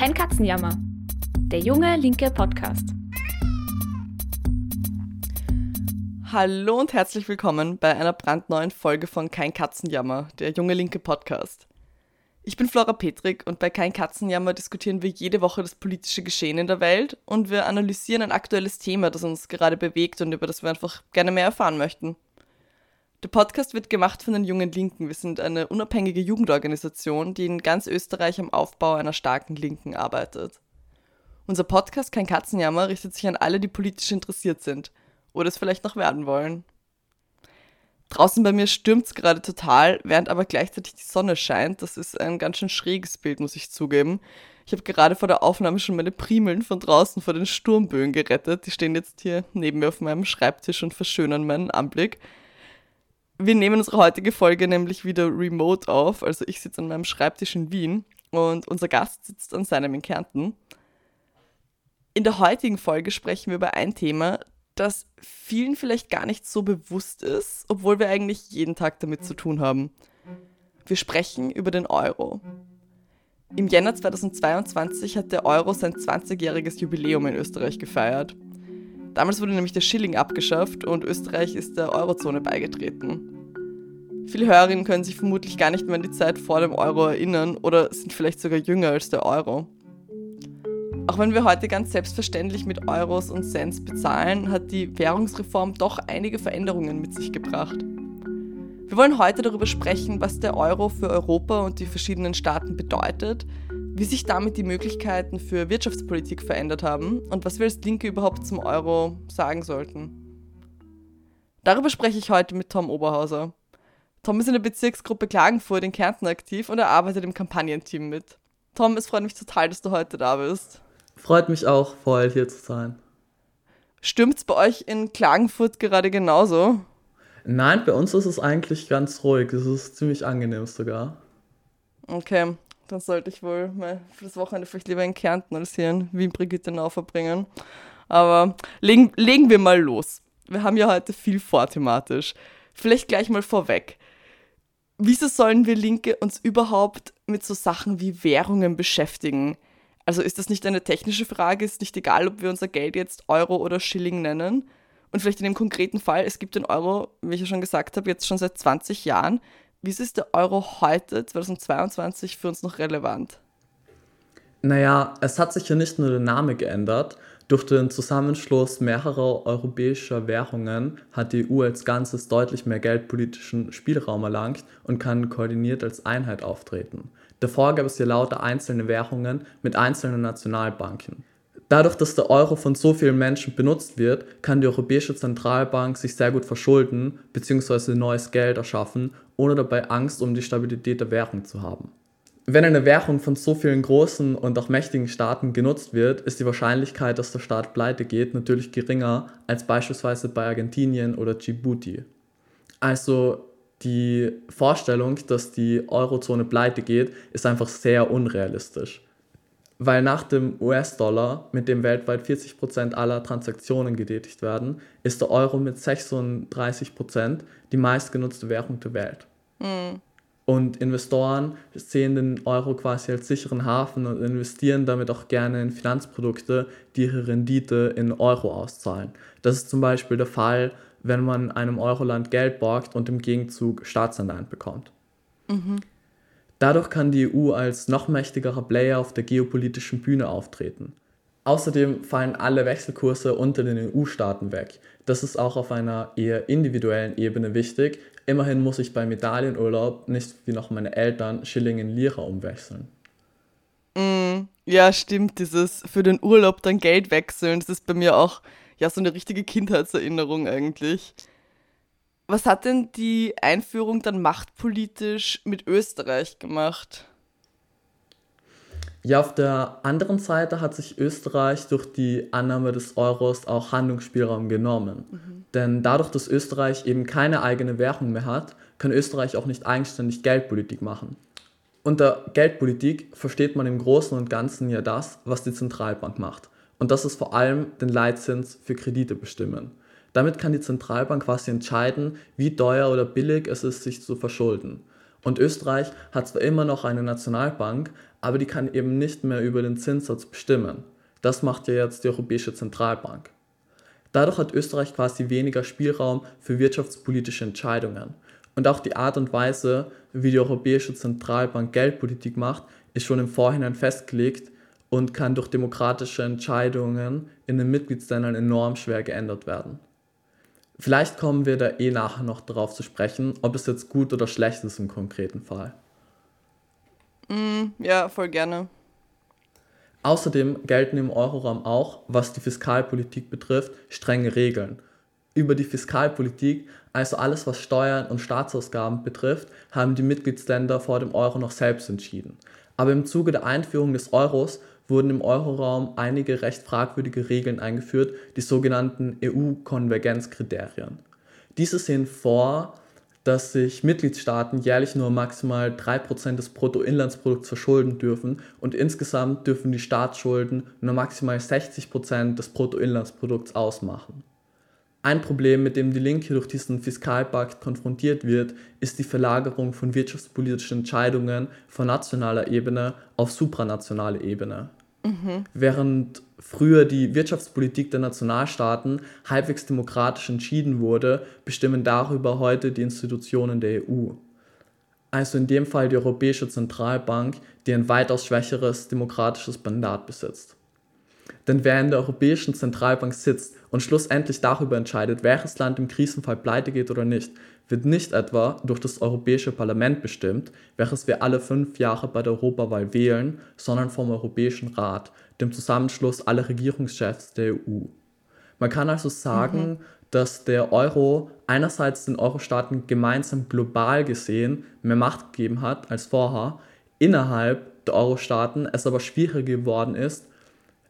Kein Katzenjammer. Der junge linke Podcast. Hallo und herzlich willkommen bei einer brandneuen Folge von Kein Katzenjammer, der junge linke Podcast. Ich bin Flora Petrik und bei Kein Katzenjammer diskutieren wir jede Woche das politische Geschehen in der Welt und wir analysieren ein aktuelles Thema, das uns gerade bewegt und über das wir einfach gerne mehr erfahren möchten. Der Podcast wird gemacht von den Jungen Linken. Wir sind eine unabhängige Jugendorganisation, die in ganz Österreich am Aufbau einer starken Linken arbeitet. Unser Podcast Kein Katzenjammer richtet sich an alle, die politisch interessiert sind oder es vielleicht noch werden wollen. Draußen bei mir stürmt es gerade total, während aber gleichzeitig die Sonne scheint. Das ist ein ganz schön schräges Bild, muss ich zugeben. Ich habe gerade vor der Aufnahme schon meine Primeln von draußen vor den Sturmböen gerettet. Die stehen jetzt hier neben mir auf meinem Schreibtisch und verschönern meinen Anblick. Wir nehmen unsere heutige Folge nämlich wieder remote auf. Also ich sitze an meinem Schreibtisch in Wien und unser Gast sitzt an seinem in Kärnten. In der heutigen Folge sprechen wir über ein Thema, das vielen vielleicht gar nicht so bewusst ist, obwohl wir eigentlich jeden Tag damit zu tun haben. Wir sprechen über den Euro. Im Jänner 2022 hat der Euro sein 20-jähriges Jubiläum in Österreich gefeiert. Damals wurde nämlich der Schilling abgeschafft und Österreich ist der Eurozone beigetreten. Viele Hörerinnen können sich vermutlich gar nicht mehr an die Zeit vor dem Euro erinnern oder sind vielleicht sogar jünger als der Euro. Auch wenn wir heute ganz selbstverständlich mit Euros und Cents bezahlen, hat die Währungsreform doch einige Veränderungen mit sich gebracht. Wir wollen heute darüber sprechen, was der Euro für Europa und die verschiedenen Staaten bedeutet, wie sich damit die Möglichkeiten für Wirtschaftspolitik verändert haben und was wir als Linke überhaupt zum Euro sagen sollten. Darüber spreche ich heute mit Tom Oberhauser. Tom ist in der Bezirksgruppe Klagenfurt in Kärnten aktiv und er arbeitet im Kampagnenteam mit. Tom, es freut mich total, dass du heute da bist. Freut mich auch, vorher hier zu sein. Stimmt's bei euch in Klagenfurt gerade genauso? Nein, bei uns ist es eigentlich ganz ruhig. Es ist ziemlich angenehm sogar. Okay, dann sollte ich wohl mal für das Wochenende vielleicht lieber in Kärnten als hier in Wien-Brigittenau verbringen. Aber legen, legen wir mal los. Wir haben ja heute viel vor thematisch. Vielleicht gleich mal vorweg. Wieso sollen wir Linke uns überhaupt mit so Sachen wie Währungen beschäftigen? Also ist das nicht eine technische Frage? Ist nicht egal, ob wir unser Geld jetzt Euro oder Schilling nennen? Und vielleicht in dem konkreten Fall, es gibt den Euro, wie ich ja schon gesagt habe, jetzt schon seit 20 Jahren. Wieso ist der Euro heute, 2022, für uns noch relevant? Naja, es hat sich ja nicht nur der Name geändert. Durch den Zusammenschluss mehrerer europäischer Währungen hat die EU als Ganzes deutlich mehr geldpolitischen Spielraum erlangt und kann koordiniert als Einheit auftreten. Davor gab es ja lauter einzelne Währungen mit einzelnen Nationalbanken. Dadurch, dass der Euro von so vielen Menschen benutzt wird, kann die Europäische Zentralbank sich sehr gut verschulden bzw. neues Geld erschaffen, ohne dabei Angst um die Stabilität der Währung zu haben. Wenn eine Währung von so vielen großen und auch mächtigen Staaten genutzt wird, ist die Wahrscheinlichkeit, dass der Staat pleite geht, natürlich geringer als beispielsweise bei Argentinien oder Djibouti. Also die Vorstellung, dass die Eurozone pleite geht, ist einfach sehr unrealistisch. Weil nach dem US-Dollar, mit dem weltweit 40% aller Transaktionen getätigt werden, ist der Euro mit 36% die meistgenutzte Währung der Welt. Mhm. Und Investoren sehen den Euro quasi als sicheren Hafen und investieren damit auch gerne in Finanzprodukte, die ihre Rendite in Euro auszahlen. Das ist zum Beispiel der Fall, wenn man einem Euroland Geld borgt und im Gegenzug Staatsanleihen bekommt. Mhm. Dadurch kann die EU als noch mächtigerer Player auf der geopolitischen Bühne auftreten. Außerdem fallen alle Wechselkurse unter den EU-Staaten weg. Das ist auch auf einer eher individuellen Ebene wichtig. Immerhin muss ich beim Medaillenurlaub nicht wie noch meine Eltern Schilling in Lira umwechseln. Mm, ja, stimmt. Dieses für den Urlaub dann Geld wechseln, das ist bei mir auch ja so eine richtige Kindheitserinnerung eigentlich. Was hat denn die Einführung dann machtpolitisch mit Österreich gemacht? Ja, auf der anderen Seite hat sich Österreich durch die Annahme des Euros auch Handlungsspielraum genommen. Mhm. Denn dadurch, dass Österreich eben keine eigene Währung mehr hat, kann Österreich auch nicht eigenständig Geldpolitik machen. Unter Geldpolitik versteht man im Großen und Ganzen ja das, was die Zentralbank macht. Und das ist vor allem den Leitzins für Kredite bestimmen. Damit kann die Zentralbank quasi entscheiden, wie teuer oder billig es ist, sich zu verschulden. Und Österreich hat zwar immer noch eine Nationalbank, aber die kann eben nicht mehr über den Zinssatz bestimmen. Das macht ja jetzt die Europäische Zentralbank. Dadurch hat Österreich quasi weniger Spielraum für wirtschaftspolitische Entscheidungen. Und auch die Art und Weise, wie die Europäische Zentralbank Geldpolitik macht, ist schon im Vorhinein festgelegt und kann durch demokratische Entscheidungen in den Mitgliedsländern enorm schwer geändert werden. Vielleicht kommen wir da eh nachher noch darauf zu sprechen, ob es jetzt gut oder schlecht ist im konkreten Fall. Mm, ja, voll gerne. Außerdem gelten im Euroraum auch, was die Fiskalpolitik betrifft, strenge Regeln. Über die Fiskalpolitik, also alles was Steuern und Staatsausgaben betrifft, haben die Mitgliedsländer vor dem Euro noch selbst entschieden. Aber im Zuge der Einführung des Euros wurden im Euroraum einige recht fragwürdige Regeln eingeführt, die sogenannten EU-Konvergenzkriterien. Diese sehen vor, dass sich Mitgliedstaaten jährlich nur maximal 3% des Bruttoinlandsprodukts verschulden dürfen und insgesamt dürfen die Staatsschulden nur maximal 60% des Bruttoinlandsprodukts ausmachen. Ein Problem, mit dem die Linke durch diesen Fiskalpakt konfrontiert wird, ist die Verlagerung von wirtschaftspolitischen Entscheidungen von nationaler Ebene auf supranationale Ebene. Mhm. Während früher die Wirtschaftspolitik der Nationalstaaten halbwegs demokratisch entschieden wurde, bestimmen darüber heute die Institutionen der EU. Also in dem Fall die Europäische Zentralbank, die ein weitaus schwächeres demokratisches Mandat besitzt. Denn wer in der Europäischen Zentralbank sitzt und schlussendlich darüber entscheidet, welches Land im Krisenfall pleite geht oder nicht, wird nicht etwa durch das Europäische Parlament bestimmt, welches wir alle fünf Jahre bei der Europawahl wählen, sondern vom Europäischen Rat, dem Zusammenschluss aller Regierungschefs der EU. Man kann also sagen, mhm. dass der Euro einerseits den Euro-Staaten gemeinsam global gesehen mehr Macht gegeben hat als vorher, innerhalb der Euro-Staaten es aber schwieriger geworden ist,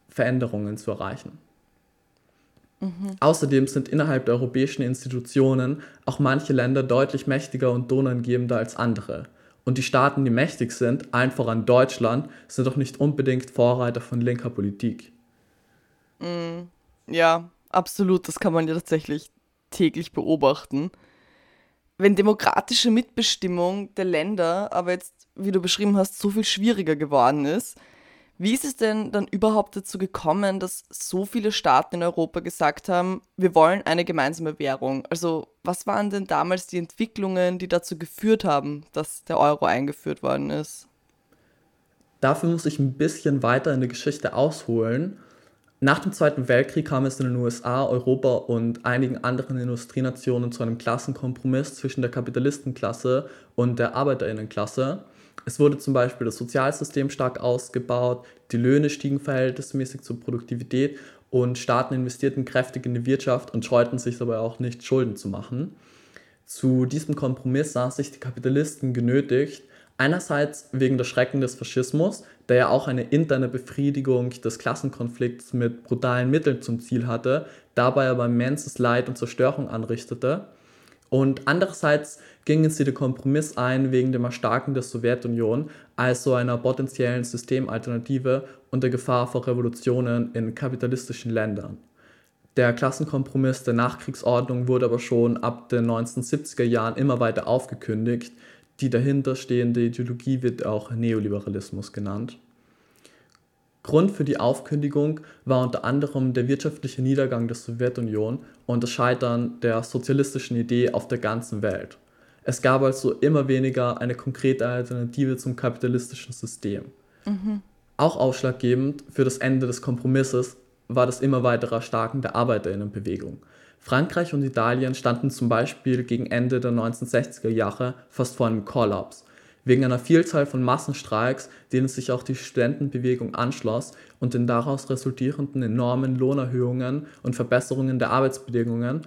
Veränderungen zu erreichen. Mhm. Außerdem sind innerhalb der europäischen Institutionen auch manche Länder deutlich mächtiger und tonangebender als andere. Und die Staaten, die mächtig sind, allen voran Deutschland, sind doch nicht unbedingt Vorreiter von linker Politik. Mm, ja, absolut. Das kann man ja tatsächlich täglich beobachten. Wenn demokratische Mitbestimmung der Länder aber jetzt, wie du beschrieben hast, so viel schwieriger geworden ist, wie ist es denn dann überhaupt dazu gekommen, dass so viele Staaten in Europa gesagt haben, wir wollen eine gemeinsame Währung? Also was waren denn damals die Entwicklungen, die dazu geführt haben, dass der Euro eingeführt worden ist? Dafür muss ich ein bisschen weiter in der Geschichte ausholen. Nach dem Zweiten Weltkrieg kam es in den USA, Europa und einigen anderen Industrienationen zu einem Klassenkompromiss zwischen der Kapitalistenklasse und der Arbeiterinnenklasse. Es wurde zum Beispiel das Sozialsystem stark ausgebaut, die Löhne stiegen verhältnismäßig zur Produktivität und Staaten investierten kräftig in die Wirtschaft und scheuten sich dabei auch nicht, Schulden zu machen. Zu diesem Kompromiss sahen sich die Kapitalisten genötigt, einerseits wegen der Schrecken des Faschismus, der ja auch eine interne Befriedigung des Klassenkonflikts mit brutalen Mitteln zum Ziel hatte, dabei aber immenses Leid und Zerstörung anrichtete, und andererseits gingen sie den Kompromiss ein wegen dem Erstarken der Sowjetunion als so einer potenziellen Systemalternative und der Gefahr vor Revolutionen in kapitalistischen Ländern. Der Klassenkompromiss der Nachkriegsordnung wurde aber schon ab den 1970er Jahren immer weiter aufgekündigt. Die dahinterstehende Ideologie wird auch Neoliberalismus genannt. Grund für die Aufkündigung war unter anderem der wirtschaftliche Niedergang der Sowjetunion und das Scheitern der sozialistischen Idee auf der ganzen Welt. Es gab also immer weniger eine konkrete Alternative zum kapitalistischen System. Mhm. Auch ausschlaggebend für das Ende des Kompromisses war das immer weitere Erstarken der Arbeiterinnenbewegung. Frankreich und Italien standen zum Beispiel gegen Ende der 1960er Jahre fast vor einem Kollaps wegen einer Vielzahl von Massenstreiks, denen sich auch die Studentenbewegung anschloss und den daraus resultierenden enormen Lohnerhöhungen und Verbesserungen der Arbeitsbedingungen,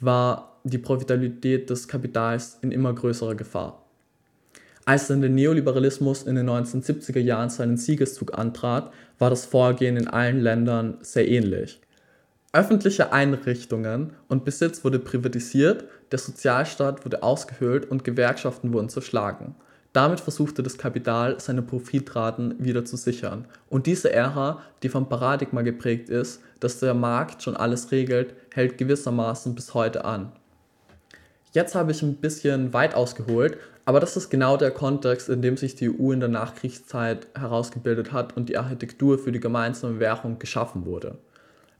war die Profitabilität des Kapitals in immer größerer Gefahr. Als dann der Neoliberalismus in den 1970er Jahren seinen Siegeszug antrat, war das Vorgehen in allen Ländern sehr ähnlich. Öffentliche Einrichtungen und Besitz wurde privatisiert, der Sozialstaat wurde ausgehöhlt und Gewerkschaften wurden zerschlagen. Damit versuchte das Kapital seine Profitraten wieder zu sichern. Und diese Ära, die vom Paradigma geprägt ist, dass der Markt schon alles regelt, hält gewissermaßen bis heute an. Jetzt habe ich ein bisschen weit ausgeholt, Aber das ist genau der Kontext, in dem sich die EU in der Nachkriegszeit herausgebildet hat und die Architektur für die gemeinsame Währung geschaffen wurde.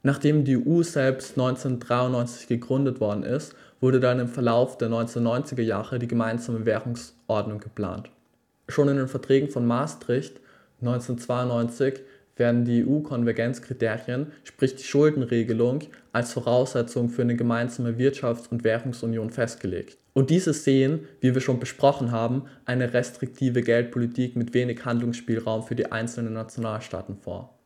Nachdem die EU selbst 1993 gegründet worden ist, wurde dann im Verlauf der 1990er Jahre die gemeinsame Währungsordnung geplant. Schon in den Verträgen von Maastricht 1992 werden die EU-Konvergenzkriterien, sprich die Schuldenregelung, als Voraussetzung für eine gemeinsame Wirtschafts- und Währungsunion festgelegt. Und diese sehen, wie wir schon besprochen haben, eine restriktive Geldpolitik mit wenig Handlungsspielraum für die einzelnen Nationalstaaten vor.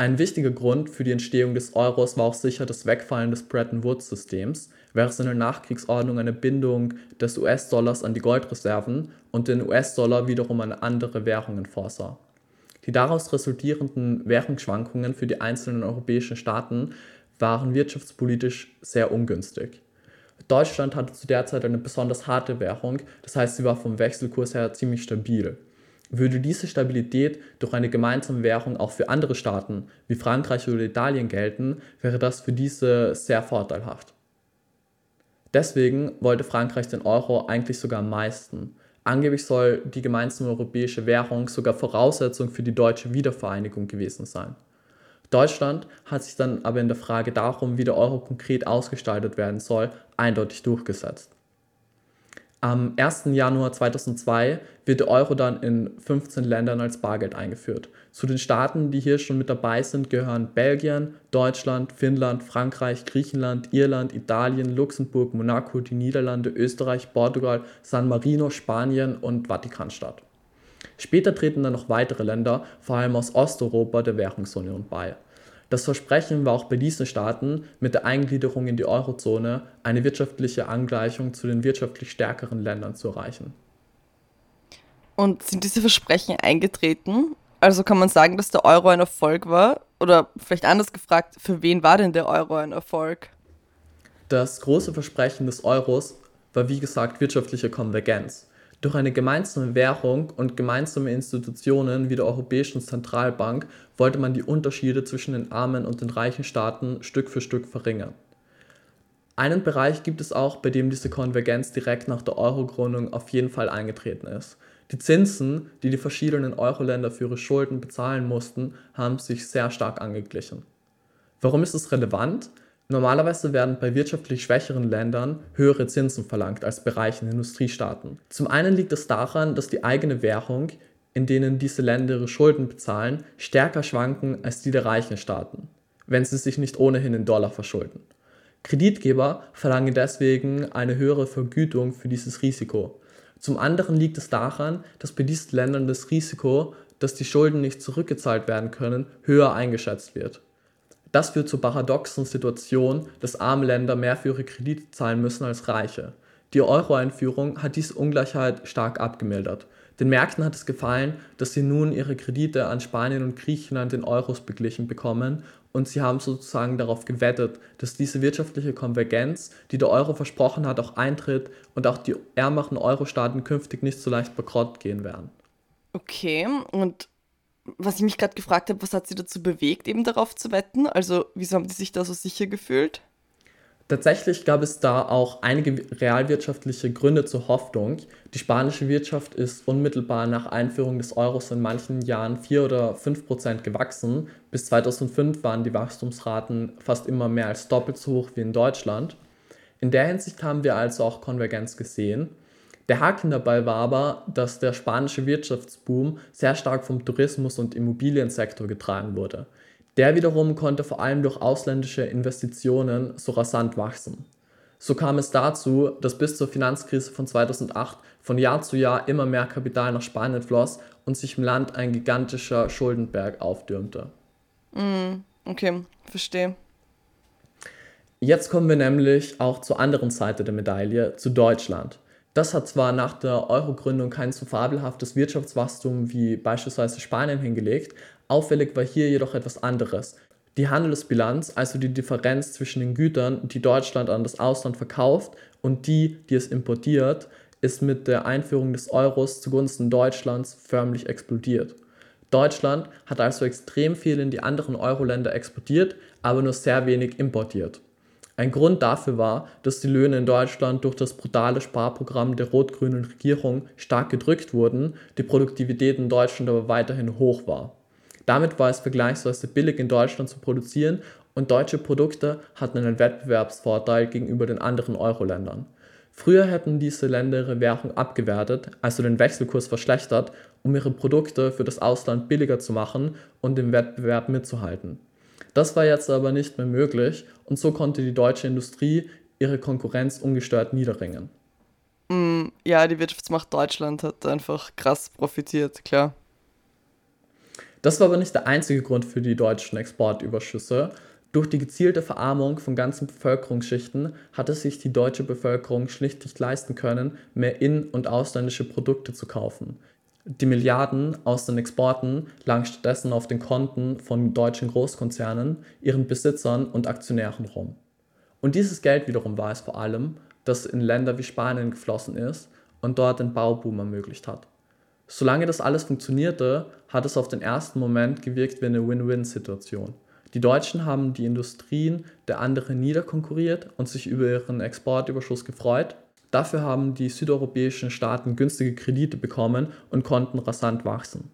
Ein wichtiger Grund für die Entstehung des Euros war auch sicher das Wegfallen des Bretton Woods-Systems, während in der Nachkriegsordnung eine Bindung des US-Dollars an die Goldreserven und den US-Dollar wiederum an andere Währungen vorsah. Die daraus resultierenden Währungsschwankungen für die einzelnen europäischen Staaten waren wirtschaftspolitisch sehr ungünstig. Deutschland hatte zu der Zeit eine besonders harte Währung, das heißt, sie war vom Wechselkurs her ziemlich stabil. Würde diese Stabilität durch eine gemeinsame Währung auch für andere Staaten wie Frankreich oder Italien gelten, wäre das für diese sehr vorteilhaft. Deswegen wollte Frankreich den Euro eigentlich sogar am meisten. Angeblich soll die gemeinsame europäische Währung sogar Voraussetzung für die deutsche Wiedervereinigung gewesen sein. Deutschland hat sich dann aber in der Frage darum, wie der Euro konkret ausgestaltet werden soll, eindeutig durchgesetzt. Am 1. Januar 2002 wird der Euro dann in 15 Ländern als Bargeld eingeführt. Zu den Staaten, die hier schon mit dabei sind, gehören Belgien, Deutschland, Finnland, Frankreich, Griechenland, Irland, Italien, Luxemburg, Monaco, die Niederlande, Österreich, Portugal, San Marino, Spanien und Vatikanstadt. Später treten dann noch weitere Länder, vor allem aus Osteuropa, der Währungsunion bei. Das Versprechen war auch bei diesen Staaten mit der Eingliederung in die Eurozone eine wirtschaftliche Angleichung zu den wirtschaftlich stärkeren Ländern zu erreichen. Und sind diese Versprechen eingetreten? Also kann man sagen, dass der Euro ein Erfolg war? Oder vielleicht anders gefragt, für wen war denn der Euro ein Erfolg? Das große Versprechen des Euros war wie gesagt wirtschaftliche Konvergenz. Durch eine gemeinsame Währung und gemeinsame Institutionen wie der Europäischen Zentralbank wollte man die Unterschiede zwischen den armen und den reichen Staaten Stück für Stück verringern. Einen Bereich gibt es auch, bei dem diese Konvergenz direkt nach der Euro-Gründung auf jeden Fall eingetreten ist. Die Zinsen, die die verschiedenen Euro-Länder für ihre Schulden bezahlen mussten, haben sich sehr stark angeglichen. Warum ist es relevant? Normalerweise werden bei wirtschaftlich schwächeren Ländern höhere Zinsen verlangt als bei reichen Industriestaaten. Zum einen liegt es daran, dass die eigene Währung, in denen diese Länder ihre Schulden bezahlen, stärker schwanken als die der reichen Staaten, wenn sie sich nicht ohnehin in Dollar verschulden. Kreditgeber verlangen deswegen eine höhere Vergütung für dieses Risiko. Zum anderen liegt es daran, dass bei diesen Ländern das Risiko, dass die Schulden nicht zurückgezahlt werden können, höher eingeschätzt wird. Das führt zur paradoxen Situation, dass arme Länder mehr für ihre Kredite zahlen müssen als reiche. Die Euro-Einführung hat diese Ungleichheit stark abgemildert. Den Märkten hat es gefallen, dass sie nun ihre Kredite an Spanien und Griechenland in Euros beglichen bekommen und sie haben sozusagen darauf gewettet, dass diese wirtschaftliche Konvergenz, die der Euro versprochen hat, auch eintritt und auch die ärmeren Euro-Staaten künftig nicht so leicht bankrott gehen werden. Okay, und was ich mich gerade gefragt habe, was hat sie dazu bewegt, eben darauf zu wetten? Also, wieso haben die sich da so sicher gefühlt? Tatsächlich gab es da auch einige realwirtschaftliche Gründe zur Hoffnung. Die spanische Wirtschaft ist unmittelbar nach Einführung des Euros in manchen Jahren 4 oder 5 Prozent gewachsen. Bis 2005 waren die Wachstumsraten fast immer mehr als doppelt so hoch wie in Deutschland. In der Hinsicht haben wir also auch Konvergenz gesehen. Der Haken dabei war aber, dass der spanische Wirtschaftsboom sehr stark vom Tourismus- und Immobiliensektor getragen wurde. Der wiederum konnte vor allem durch ausländische Investitionen so rasant wachsen. So kam es dazu, dass bis zur Finanzkrise von 2008 von Jahr zu Jahr immer mehr Kapital nach Spanien floss und sich im Land ein gigantischer Schuldenberg auftürmte. Mm, okay, verstehe. Jetzt kommen wir nämlich auch zur anderen Seite der Medaille, zu Deutschland. Das hat zwar nach der Euro-Gründung kein so fabelhaftes Wirtschaftswachstum wie beispielsweise Spanien hingelegt, auffällig war hier jedoch etwas anderes. Die Handelsbilanz, also die Differenz zwischen den Gütern, die Deutschland an das Ausland verkauft und die, die es importiert, ist mit der Einführung des Euros zugunsten Deutschlands förmlich explodiert. Deutschland hat also extrem viel in die anderen Euro-Länder exportiert, aber nur sehr wenig importiert. Ein Grund dafür war, dass die Löhne in Deutschland durch das brutale Sparprogramm der rot-grünen Regierung stark gedrückt wurden, die Produktivität in Deutschland aber weiterhin hoch war. Damit war es vergleichsweise billig in Deutschland zu produzieren und deutsche Produkte hatten einen Wettbewerbsvorteil gegenüber den anderen Euro-Ländern. Früher hätten diese Länder ihre Währung abgewertet, also den Wechselkurs verschlechtert, um ihre Produkte für das Ausland billiger zu machen und im Wettbewerb mitzuhalten. Das war jetzt aber nicht mehr möglich und so konnte die deutsche Industrie ihre Konkurrenz ungestört niederringen. Mm, ja, die Wirtschaftsmacht Deutschland hat einfach krass profitiert, klar. Das war aber nicht der einzige Grund für die deutschen Exportüberschüsse. Durch die gezielte Verarmung von ganzen Bevölkerungsschichten hatte sich die deutsche Bevölkerung schlicht nicht leisten können, mehr in- und ausländische Produkte zu kaufen. Die Milliarden aus den Exporten lagen stattdessen auf den Konten von deutschen Großkonzernen, ihren Besitzern und Aktionären rum. Und dieses Geld wiederum war es vor allem, das in Länder wie Spanien geflossen ist und dort den Bauboom ermöglicht hat. Solange das alles funktionierte, hat es auf den ersten Moment gewirkt wie eine Win-Win-Situation. Die Deutschen haben die Industrien der anderen niederkonkurriert und sich über ihren Exportüberschuss gefreut Dafür haben die südeuropäischen Staaten günstige Kredite bekommen und konnten rasant wachsen.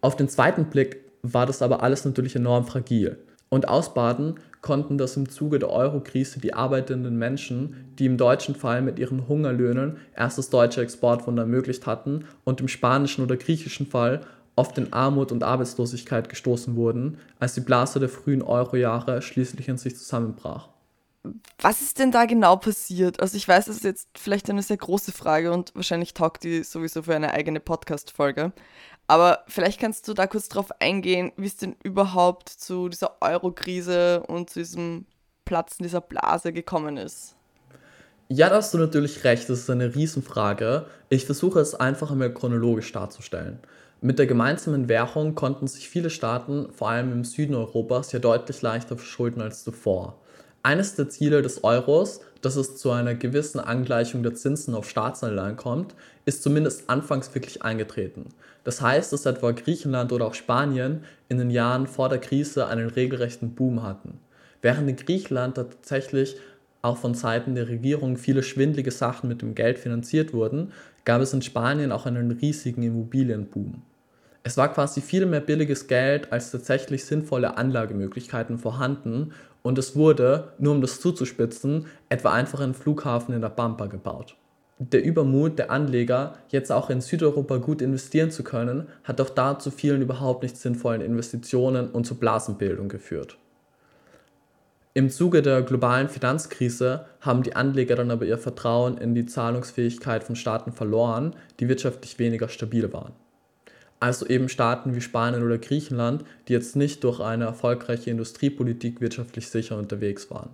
Auf den zweiten Blick war das aber alles natürlich enorm fragil. Und ausbaden konnten das im Zuge der Eurokrise die arbeitenden Menschen, die im deutschen Fall mit ihren Hungerlöhnen erst das deutsche Exportwunder ermöglicht hatten und im spanischen oder griechischen Fall oft in Armut und Arbeitslosigkeit gestoßen wurden, als die Blase der frühen Eurojahre schließlich in sich zusammenbrach. Was ist denn da genau passiert? Also ich weiß, das ist jetzt vielleicht eine sehr große Frage und wahrscheinlich taugt die sowieso für eine eigene Podcast-Folge. Aber vielleicht kannst du da kurz drauf eingehen, wie es denn überhaupt zu dieser Euro-Krise und zu diesem Platzen dieser Blase gekommen ist. Ja, da hast du natürlich recht, das ist eine Riesenfrage. Ich versuche es einfach einmal chronologisch darzustellen. Mit der gemeinsamen Währung konnten sich viele Staaten, vor allem im Süden Europas, ja deutlich leichter verschulden als zuvor. Eines der Ziele des Euros, dass es zu einer gewissen Angleichung der Zinsen auf Staatsanleihen kommt, ist zumindest anfangs wirklich eingetreten. Das heißt, dass etwa Griechenland oder auch Spanien in den Jahren vor der Krise einen regelrechten Boom hatten. Während in Griechenland tatsächlich auch von Seiten der Regierung viele schwindlige Sachen mit dem Geld finanziert wurden, gab es in Spanien auch einen riesigen Immobilienboom. Es war quasi viel mehr billiges Geld als tatsächlich sinnvolle Anlagemöglichkeiten vorhanden und es wurde, nur um das zuzuspitzen, etwa einfach ein Flughafen in der Pampa gebaut. Der Übermut der Anleger, jetzt auch in Südeuropa gut investieren zu können, hat auch da zu vielen überhaupt nicht sinnvollen Investitionen und zu Blasenbildung geführt. Im Zuge der globalen Finanzkrise haben die Anleger dann aber ihr Vertrauen in die Zahlungsfähigkeit von Staaten verloren, die wirtschaftlich weniger stabil waren also eben Staaten wie Spanien oder Griechenland, die jetzt nicht durch eine erfolgreiche Industriepolitik wirtschaftlich sicher unterwegs waren.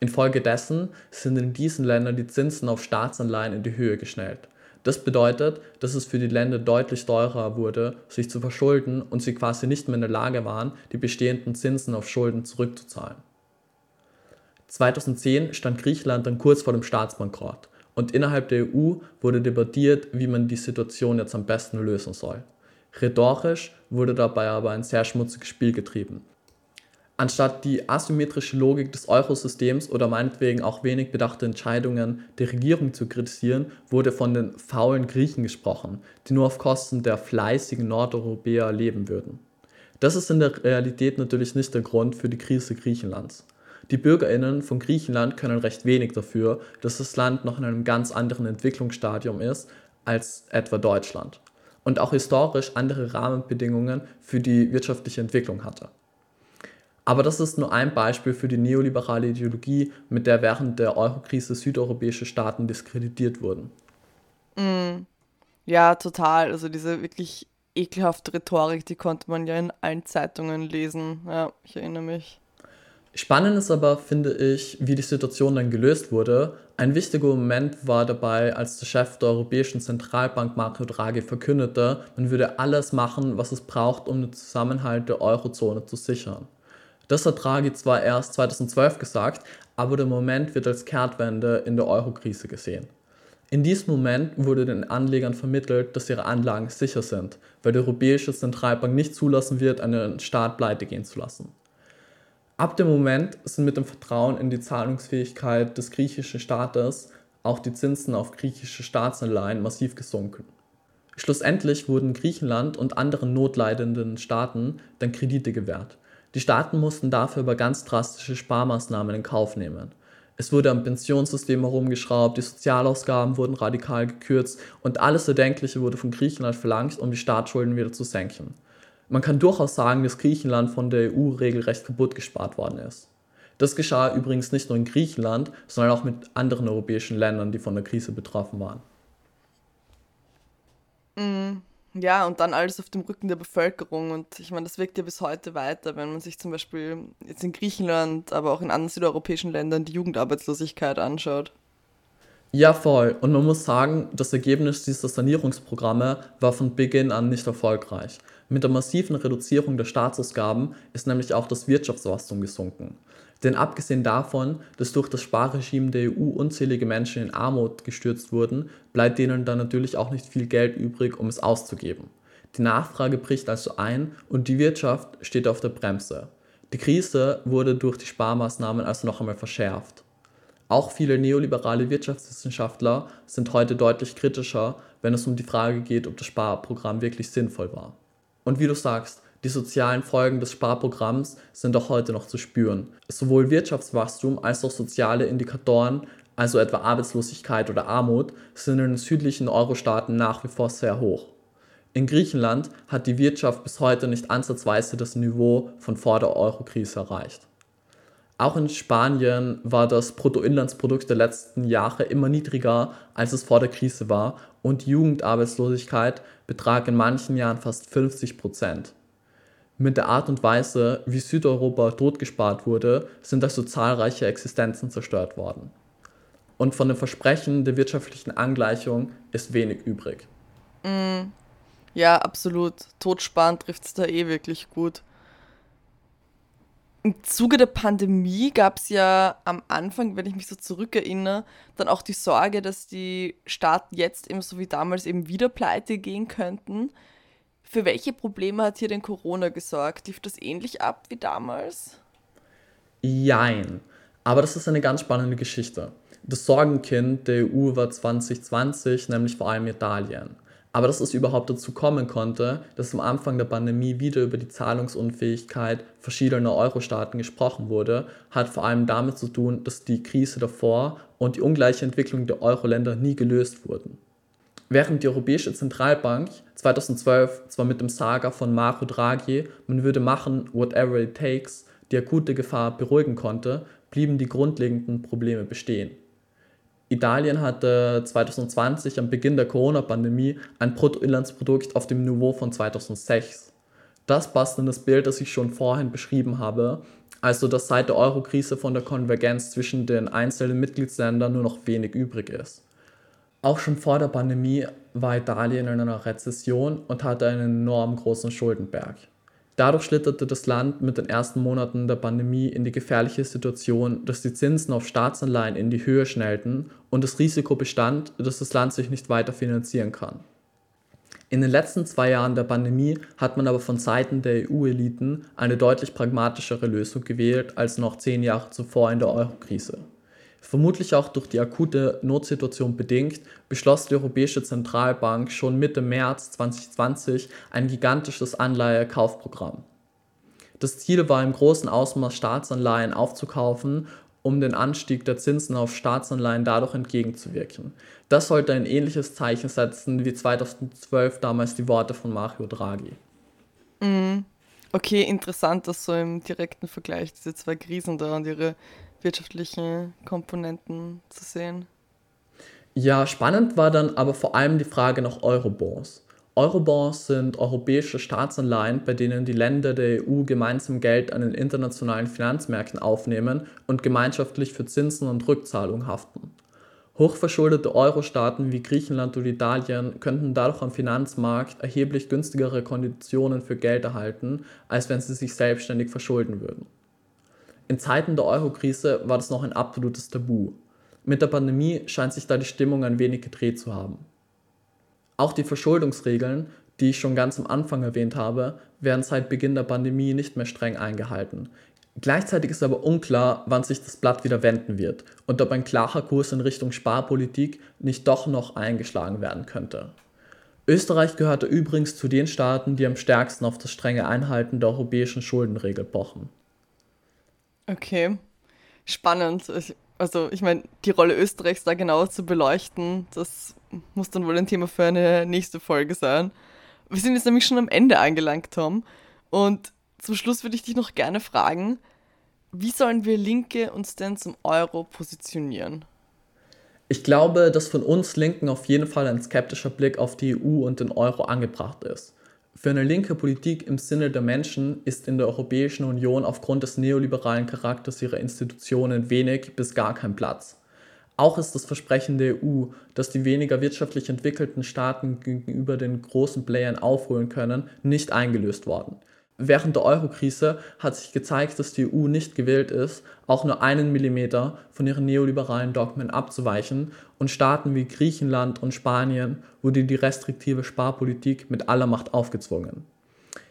Infolgedessen sind in diesen Ländern die Zinsen auf Staatsanleihen in die Höhe geschnellt. Das bedeutet, dass es für die Länder deutlich teurer wurde, sich zu verschulden und sie quasi nicht mehr in der Lage waren, die bestehenden Zinsen auf Schulden zurückzuzahlen. 2010 stand Griechenland dann kurz vor dem Staatsbankrott und innerhalb der EU wurde debattiert, wie man die Situation jetzt am besten lösen soll. Rhetorisch wurde dabei aber ein sehr schmutziges Spiel getrieben. Anstatt die asymmetrische Logik des Eurosystems oder meinetwegen auch wenig bedachte Entscheidungen der Regierung zu kritisieren, wurde von den faulen Griechen gesprochen, die nur auf Kosten der fleißigen Nordeuropäer leben würden. Das ist in der Realität natürlich nicht der Grund für die Krise Griechenlands. Die Bürgerinnen von Griechenland können recht wenig dafür, dass das Land noch in einem ganz anderen Entwicklungsstadium ist als etwa Deutschland und auch historisch andere Rahmenbedingungen für die wirtschaftliche Entwicklung hatte. Aber das ist nur ein Beispiel für die neoliberale Ideologie, mit der während der Eurokrise südeuropäische Staaten diskreditiert wurden. Mm, ja, total. Also diese wirklich ekelhafte Rhetorik, die konnte man ja in allen Zeitungen lesen. Ja, ich erinnere mich. Spannend ist aber, finde ich, wie die Situation dann gelöst wurde. Ein wichtiger Moment war dabei, als der Chef der Europäischen Zentralbank Mario Draghi verkündete, man würde alles machen, was es braucht, um den Zusammenhalt der Eurozone zu sichern. Das hat Draghi zwar erst 2012 gesagt, aber der Moment wird als Kehrtwende in der Eurokrise gesehen. In diesem Moment wurde den Anlegern vermittelt, dass ihre Anlagen sicher sind, weil die Europäische Zentralbank nicht zulassen wird, einen Staat pleite gehen zu lassen. Ab dem Moment sind mit dem Vertrauen in die Zahlungsfähigkeit des griechischen Staates auch die Zinsen auf griechische Staatsanleihen massiv gesunken. Schlussendlich wurden Griechenland und anderen notleidenden Staaten dann Kredite gewährt. Die Staaten mussten dafür aber ganz drastische Sparmaßnahmen in Kauf nehmen. Es wurde am Pensionssystem herumgeschraubt, die Sozialausgaben wurden radikal gekürzt und alles Erdenkliche wurde von Griechenland verlangt, um die Staatsschulden wieder zu senken. Man kann durchaus sagen, dass Griechenland von der EU regelrecht kaputt gespart worden ist. Das geschah übrigens nicht nur in Griechenland, sondern auch mit anderen europäischen Ländern, die von der Krise betroffen waren. Mm, ja, und dann alles auf dem Rücken der Bevölkerung. Und ich meine, das wirkt ja bis heute weiter, wenn man sich zum Beispiel jetzt in Griechenland, aber auch in anderen südeuropäischen Ländern die Jugendarbeitslosigkeit anschaut. Ja, voll. Und man muss sagen, das Ergebnis dieser Sanierungsprogramme war von Beginn an nicht erfolgreich. Mit der massiven Reduzierung der Staatsausgaben ist nämlich auch das Wirtschaftswachstum gesunken. Denn abgesehen davon, dass durch das Sparregime der EU unzählige Menschen in Armut gestürzt wurden, bleibt denen dann natürlich auch nicht viel Geld übrig, um es auszugeben. Die Nachfrage bricht also ein und die Wirtschaft steht auf der Bremse. Die Krise wurde durch die Sparmaßnahmen also noch einmal verschärft. Auch viele neoliberale Wirtschaftswissenschaftler sind heute deutlich kritischer, wenn es um die Frage geht, ob das Sparprogramm wirklich sinnvoll war. Und wie du sagst, die sozialen Folgen des Sparprogramms sind auch heute noch zu spüren. Sowohl Wirtschaftswachstum als auch soziale Indikatoren, also etwa Arbeitslosigkeit oder Armut, sind in den südlichen Euro-Staaten nach wie vor sehr hoch. In Griechenland hat die Wirtschaft bis heute nicht ansatzweise das Niveau von vor der Euro-Krise erreicht. Auch in Spanien war das Bruttoinlandsprodukt der letzten Jahre immer niedriger, als es vor der Krise war, und die Jugendarbeitslosigkeit betrag in manchen Jahren fast 50 Prozent. Mit der Art und Weise, wie Südeuropa totgespart wurde, sind also zahlreiche Existenzen zerstört worden. Und von dem Versprechen der wirtschaftlichen Angleichung ist wenig übrig. Mm, ja, absolut. Totsparen trifft es da eh wirklich gut. Im Zuge der Pandemie gab es ja am Anfang, wenn ich mich so zurückerinnere, dann auch die Sorge, dass die Staaten jetzt eben so wie damals eben wieder pleite gehen könnten. Für welche Probleme hat hier denn Corona gesorgt? Lief das ähnlich ab wie damals? Jein. Aber das ist eine ganz spannende Geschichte. Das Sorgenkind der EU war 2020, nämlich vor allem Italien. Aber dass es überhaupt dazu kommen konnte, dass am Anfang der Pandemie wieder über die Zahlungsunfähigkeit verschiedener Euro-Staaten gesprochen wurde, hat vor allem damit zu tun, dass die Krise davor und die ungleiche Entwicklung der Euro-Länder nie gelöst wurden. Während die Europäische Zentralbank 2012 zwar mit dem Saga von Mario Draghi, man würde machen, whatever it takes, die akute Gefahr beruhigen konnte, blieben die grundlegenden Probleme bestehen. Italien hatte 2020 am Beginn der Corona-Pandemie ein Bruttoinlandsprodukt auf dem Niveau von 2006. Das passt in das Bild, das ich schon vorhin beschrieben habe, also dass seit der Euro-Krise von der Konvergenz zwischen den einzelnen Mitgliedsländern nur noch wenig übrig ist. Auch schon vor der Pandemie war Italien in einer Rezession und hatte einen enorm großen Schuldenberg. Dadurch schlitterte das Land mit den ersten Monaten der Pandemie in die gefährliche Situation, dass die Zinsen auf Staatsanleihen in die Höhe schnellten und das Risiko bestand, dass das Land sich nicht weiter finanzieren kann. In den letzten zwei Jahren der Pandemie hat man aber von Seiten der EU-Eliten eine deutlich pragmatischere Lösung gewählt als noch zehn Jahre zuvor in der Euro-Krise. Vermutlich auch durch die akute Notsituation bedingt, beschloss die Europäische Zentralbank schon Mitte März 2020 ein gigantisches Anleihekaufprogramm. Das Ziel war im großen Ausmaß Staatsanleihen aufzukaufen, um den Anstieg der Zinsen auf Staatsanleihen dadurch entgegenzuwirken. Das sollte ein ähnliches Zeichen setzen wie 2012 damals die Worte von Mario Draghi. Mm, okay, interessant, dass so im direkten Vergleich diese zwei Krisen da und ihre wirtschaftlichen Komponenten zu sehen. Ja, spannend war dann aber vor allem die Frage nach Eurobonds. Eurobonds sind europäische Staatsanleihen, bei denen die Länder der EU gemeinsam Geld an den internationalen Finanzmärkten aufnehmen und gemeinschaftlich für Zinsen und Rückzahlung haften. Hochverschuldete Euro-Staaten wie Griechenland und Italien könnten dadurch am Finanzmarkt erheblich günstigere Konditionen für Geld erhalten, als wenn sie sich selbstständig verschulden würden. In Zeiten der Euro-Krise war das noch ein absolutes Tabu. Mit der Pandemie scheint sich da die Stimmung ein wenig gedreht zu haben. Auch die Verschuldungsregeln, die ich schon ganz am Anfang erwähnt habe, werden seit Beginn der Pandemie nicht mehr streng eingehalten. Gleichzeitig ist aber unklar, wann sich das Blatt wieder wenden wird und ob ein klarer Kurs in Richtung Sparpolitik nicht doch noch eingeschlagen werden könnte. Österreich gehörte übrigens zu den Staaten, die am stärksten auf das strenge Einhalten der europäischen Schuldenregel pochen. Okay, spannend. Ich, also ich meine, die Rolle Österreichs da genauer zu beleuchten, das muss dann wohl ein Thema für eine nächste Folge sein. Wir sind jetzt nämlich schon am Ende angelangt, Tom. Und zum Schluss würde ich dich noch gerne fragen, wie sollen wir Linke uns denn zum Euro positionieren? Ich glaube, dass von uns Linken auf jeden Fall ein skeptischer Blick auf die EU und den Euro angebracht ist. Für eine linke Politik im Sinne der Menschen ist in der Europäischen Union aufgrund des neoliberalen Charakters ihrer Institutionen wenig bis gar kein Platz. Auch ist das Versprechen der EU, dass die weniger wirtschaftlich entwickelten Staaten gegenüber den großen Playern aufholen können, nicht eingelöst worden. Während der Eurokrise hat sich gezeigt, dass die EU nicht gewillt ist, auch nur einen Millimeter von ihren neoliberalen Dogmen abzuweichen und Staaten wie Griechenland und Spanien wurde die restriktive Sparpolitik mit aller Macht aufgezwungen.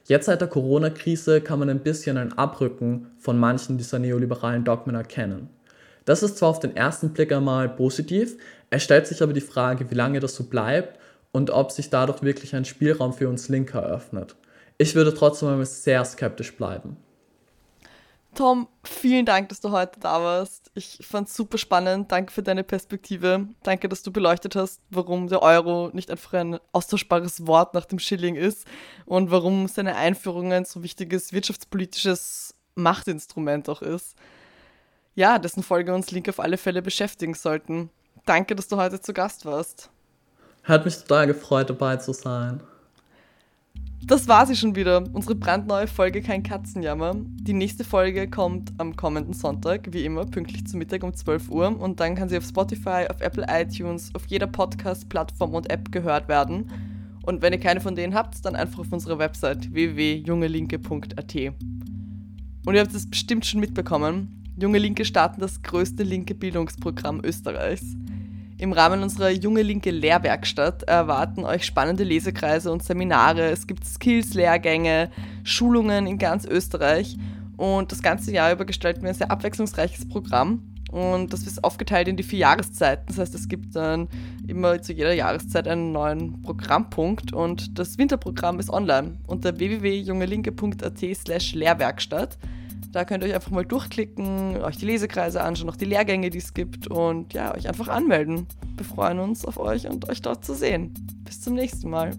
Jetzt seit der Corona-Krise kann man ein bisschen ein Abrücken von manchen dieser neoliberalen Dogmen erkennen. Das ist zwar auf den ersten Blick einmal positiv, es stellt sich aber die Frage, wie lange das so bleibt und ob sich dadurch wirklich ein Spielraum für uns Linke eröffnet. Ich würde trotzdem sehr skeptisch bleiben. Tom, vielen Dank, dass du heute da warst. Ich fand es super spannend. Danke für deine Perspektive. Danke, dass du beleuchtet hast, warum der Euro nicht einfach ein austauschbares Wort nach dem Schilling ist und warum seine Einführung ein so wichtiges wirtschaftspolitisches Machtinstrument auch ist. Ja, dessen Folge uns Link auf alle Fälle beschäftigen sollten. Danke, dass du heute zu Gast warst. Hat mich total gefreut, dabei zu sein. Das war sie schon wieder, unsere brandneue Folge Kein Katzenjammer. Die nächste Folge kommt am kommenden Sonntag, wie immer, pünktlich zu Mittag um 12 Uhr. Und dann kann sie auf Spotify, auf Apple iTunes, auf jeder Podcast-Plattform und App gehört werden. Und wenn ihr keine von denen habt, dann einfach auf unserer Website www.jungelinke.at. Und ihr habt es bestimmt schon mitbekommen. Junge Linke starten das größte linke Bildungsprogramm Österreichs. Im Rahmen unserer Junge Linke Lehrwerkstatt erwarten euch spannende Lesekreise und Seminare. Es gibt Skills-Lehrgänge, Schulungen in ganz Österreich. Und das ganze Jahr über gestalten wir ein sehr abwechslungsreiches Programm. Und das ist aufgeteilt in die vier Jahreszeiten. Das heißt, es gibt dann immer zu jeder Jahreszeit einen neuen Programmpunkt. Und das Winterprogramm ist online unter www.jungelinke.at slash Lehrwerkstatt. Da könnt ihr euch einfach mal durchklicken, euch die Lesekreise anschauen, auch die Lehrgänge, die es gibt und ja, euch einfach anmelden. Wir freuen uns auf euch und euch dort zu sehen. Bis zum nächsten Mal.